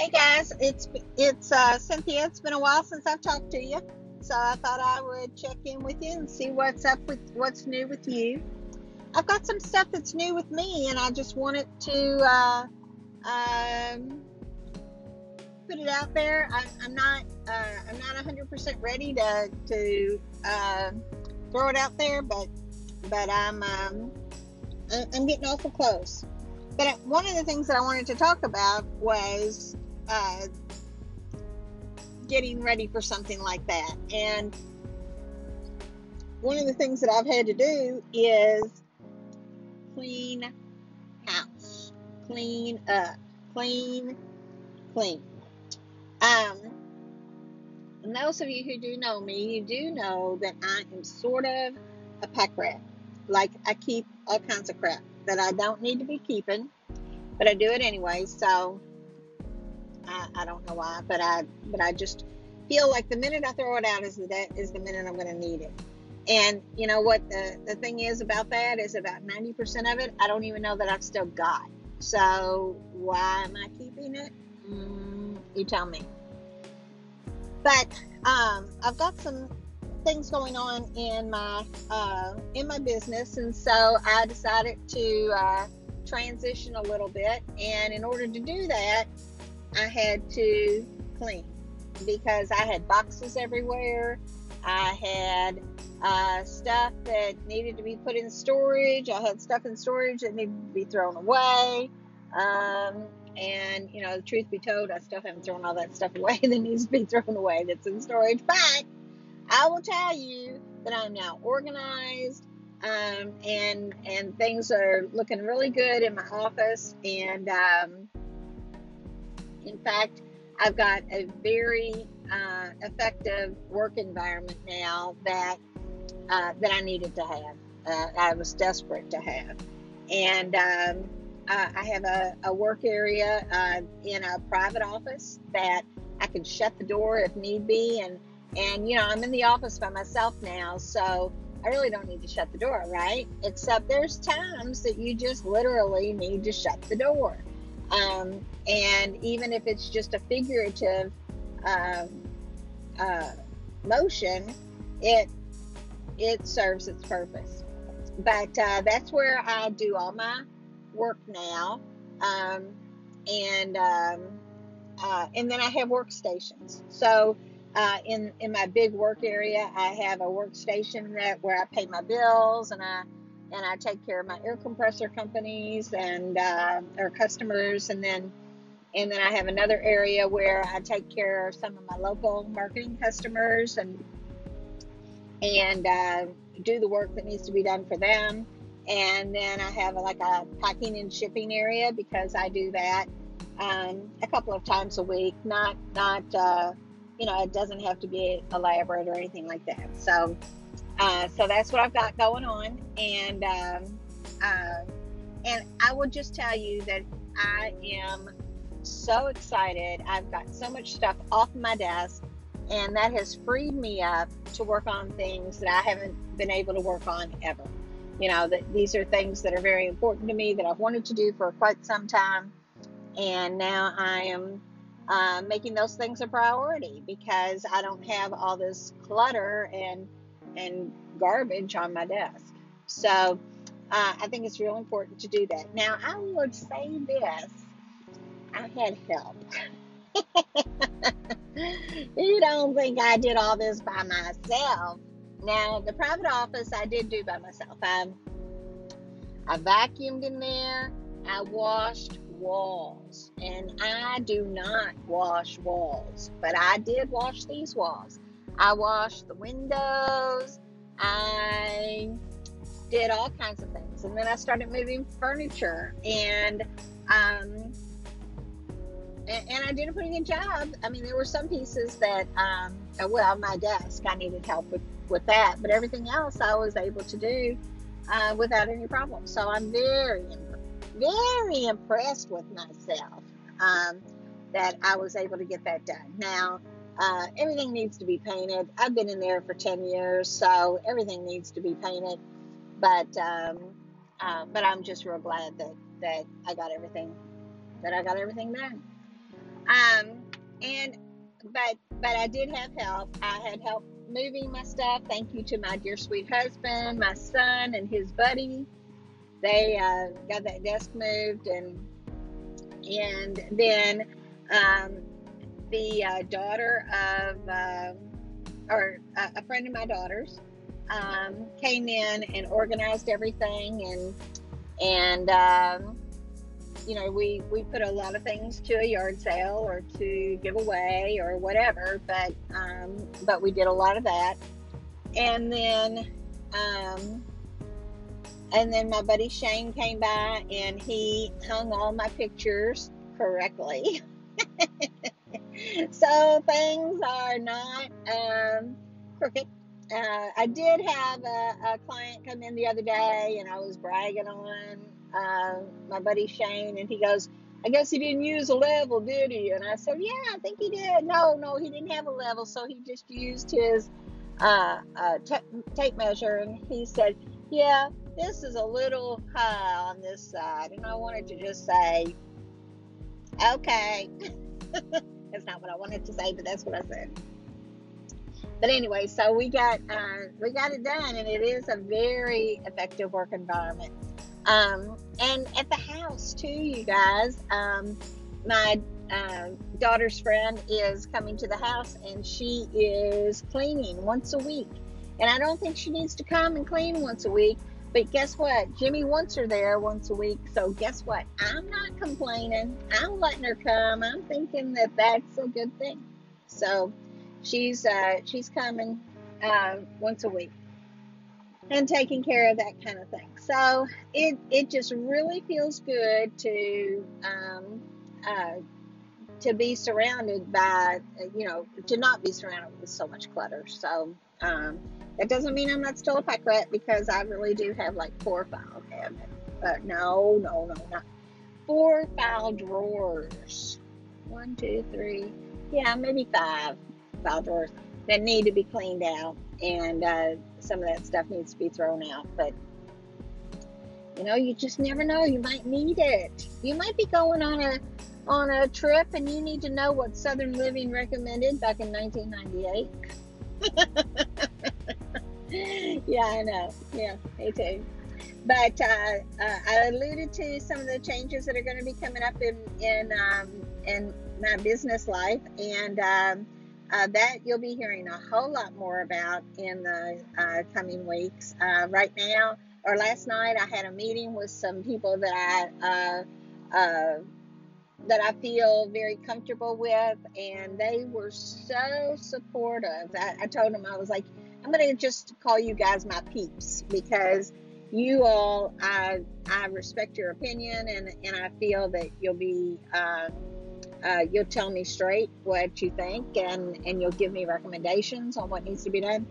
Hey guys, it's it's uh, Cynthia. It's been a while since I've talked to you, so I thought I would check in with you and see what's up with what's new with you. I've got some stuff that's new with me, and I just wanted to uh, um, put it out there. I, am not uh, I'm not 100% ready to to uh, throw it out there, but but I'm um, I'm getting awful close. But one of the things that I wanted to talk about was uh, getting ready for something like that. And one of the things that I've had to do is clean house, clean up, clean, clean. Um, and those of you who do know me, you do know that I am sort of a pack rat. Like I keep all kinds of crap that I don't need to be keeping, but I do it anyway. So I, I don't know why, but I but I just feel like the minute I throw it out is the is the minute I'm going to need it. And you know what the the thing is about that is about 90% of it I don't even know that I've still got. So why am I keeping it? Mm, you tell me. But um, I've got some things going on in my uh, in my business, and so I decided to uh, transition a little bit. And in order to do that, I had to clean because I had boxes everywhere. I had uh, stuff that needed to be put in storage. I had stuff in storage that needed to be thrown away. Um, and, you know, the truth be told, I still haven't thrown all that stuff away that needs to be thrown away that's in storage. But I will tell you that I'm now organized. Um, and and things are looking really good in my office. And um, in fact, I've got a very uh, effective work environment now that uh, that I needed to have. Uh, I was desperate to have, and um, I have a, a, work area uh, in a private office that I can shut the door if need be, and and you know I'm in the office by myself now, so I really don't need to shut the door, right? Except there's times that you just literally need to shut the door. Um, and even if it's just a figurative um, uh, motion, it it serves its purpose. But uh, that's where I do all my work now, um, and um, uh, and then I have workstations. So uh, in in my big work area, I have a workstation that where I pay my bills and I and I take care of my air compressor companies and uh, or customers, and then and then I have another area where I take care of some of my local marketing customers and and uh, do the work that needs to be done for them. And then I have like a packing and shipping area because I do that um, a couple of times a week. Not not uh, you know it doesn't have to be elaborate or anything like that. So uh, so that's what I've got going on, and um, uh, and I will just tell you that I am so excited. I've got so much stuff off my desk, and that has freed me up to work on things that I haven't been able to work on ever. You know, that these are things that are very important to me that I've wanted to do for quite some time, and now I am uh, making those things a priority because I don't have all this clutter and and garbage on my desk. So uh, I think it's real important to do that. Now, I would say this I had help. you don't think I did all this by myself. Now, the private office I did do by myself. I, I vacuumed in there, I washed walls, and I do not wash walls, but I did wash these walls. I washed the windows. I did all kinds of things. And then I started moving furniture and um, and, and, I did a pretty good job. I mean, there were some pieces that, um, uh, well, my desk, I needed help with, with that, but everything else I was able to do uh, without any problem. So I'm very, very impressed with myself um, that I was able to get that done. Now, uh, everything needs to be painted. I've been in there for 10 years, so everything needs to be painted. But um, uh, but I'm just real glad that that I got everything that I got everything done. Um, and but but I did have help. I had help moving my stuff. Thank you to my dear sweet husband, my son, and his buddy. They uh, got that desk moved, and and then um, the uh, daughter of uh, or a friend of my daughter's um, came in and organized everything, and and um, you know, we, we put a lot of things to a yard sale or to give away or whatever, but, um, but we did a lot of that. And then, um, and then my buddy Shane came by and he hung all my pictures correctly. so things are not um, crooked. Uh, I did have a, a, client come in the other day and I was bragging on uh, my buddy Shane, and he goes, I guess he didn't use a level, did he? And I said, Yeah, I think he did. No, no, he didn't have a level, so he just used his uh, uh, t- tape measure. And he said, Yeah, this is a little high on this side. And I wanted to just say, Okay. that's not what I wanted to say, but that's what I said. But anyway, so we got uh, we got it done, and it is a very effective work environment. Um, and at the house too, you guys. Um, my uh, daughter's friend is coming to the house and she is cleaning once a week. And I don't think she needs to come and clean once a week. But guess what? Jimmy wants her there once a week. So guess what? I'm not complaining. I'm letting her come. I'm thinking that that's a good thing. So she's uh, she's coming uh, once a week and taking care of that kind of thing. So it it just really feels good to um, uh, to be surrounded by you know to not be surrounded with so much clutter. So um, that doesn't mean I'm not still a pack rat because I really do have like four file cabinets. But no, no, no, not four file drawers. One, two, three, yeah, maybe five file drawers that need to be cleaned out, and uh, some of that stuff needs to be thrown out. But you know, you just never know. You might need it. You might be going on a on a trip and you need to know what Southern Living recommended back in 1998. yeah, I know. Yeah, me too. But uh, uh, I alluded to some of the changes that are going to be coming up in in um, in my business life, and um, uh, that you'll be hearing a whole lot more about in the uh, coming weeks. Uh, right now, or last night I had a meeting with some people that I uh, that I feel very comfortable with, and they were so supportive. I, I told them I was like, I'm gonna just call you guys my peeps because you all, I I respect your opinion, and and I feel that you'll be. Uh, uh, you'll tell me straight what you think and, and you'll give me recommendations on what needs to be done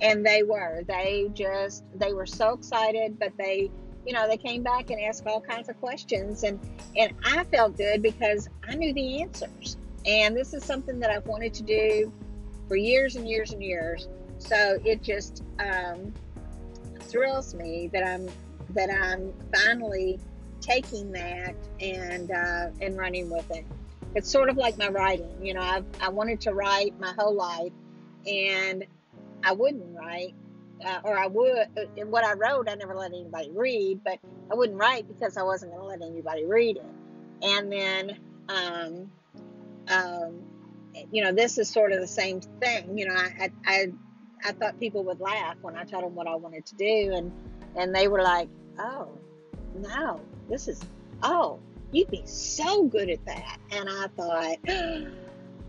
and they were they just they were so excited but they you know they came back and asked all kinds of questions and and i felt good because i knew the answers. And this is something that i've wanted to do for years and years and years. So it just um, thrills me that i'm that i'm finally taking that and uh, and running with it. It's sort of like my writing you know I've, i wanted to write my whole life and I wouldn't write, uh, or I would. Uh, what I wrote, I never let anybody read, but I wouldn't write because I wasn't going to let anybody read it. And then, um, um, you know, this is sort of the same thing. You know, I, I, I thought people would laugh when I told them what I wanted to do, and and they were like, "Oh, no, this is oh." You'd be so good at that. And I thought,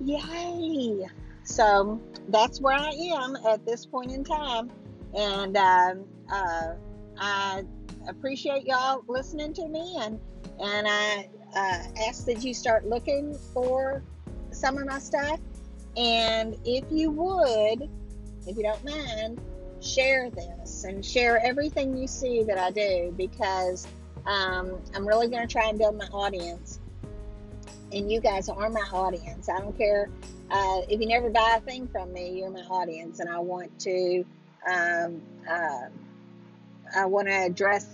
yay. So that's where I am at this point in time. And um, uh, I appreciate y'all listening to me, and and I uh, ask that you start looking for some of my stuff. And if you would, if you don't mind, share this and share everything you see that I do because um, I'm really going to try and build my audience. And you guys are my audience. I don't care uh, if you never buy a thing from me, you're my audience, and I want to um, uh, I want to address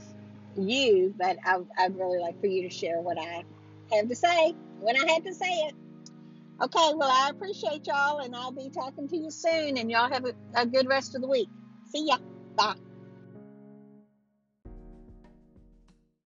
you, but I, would really like for you to share what I have to say when I had to say it. Okay, well, I appreciate y'all, and I'll be talking to you soon, and y'all have a, a good rest of the week. See ya. Bye.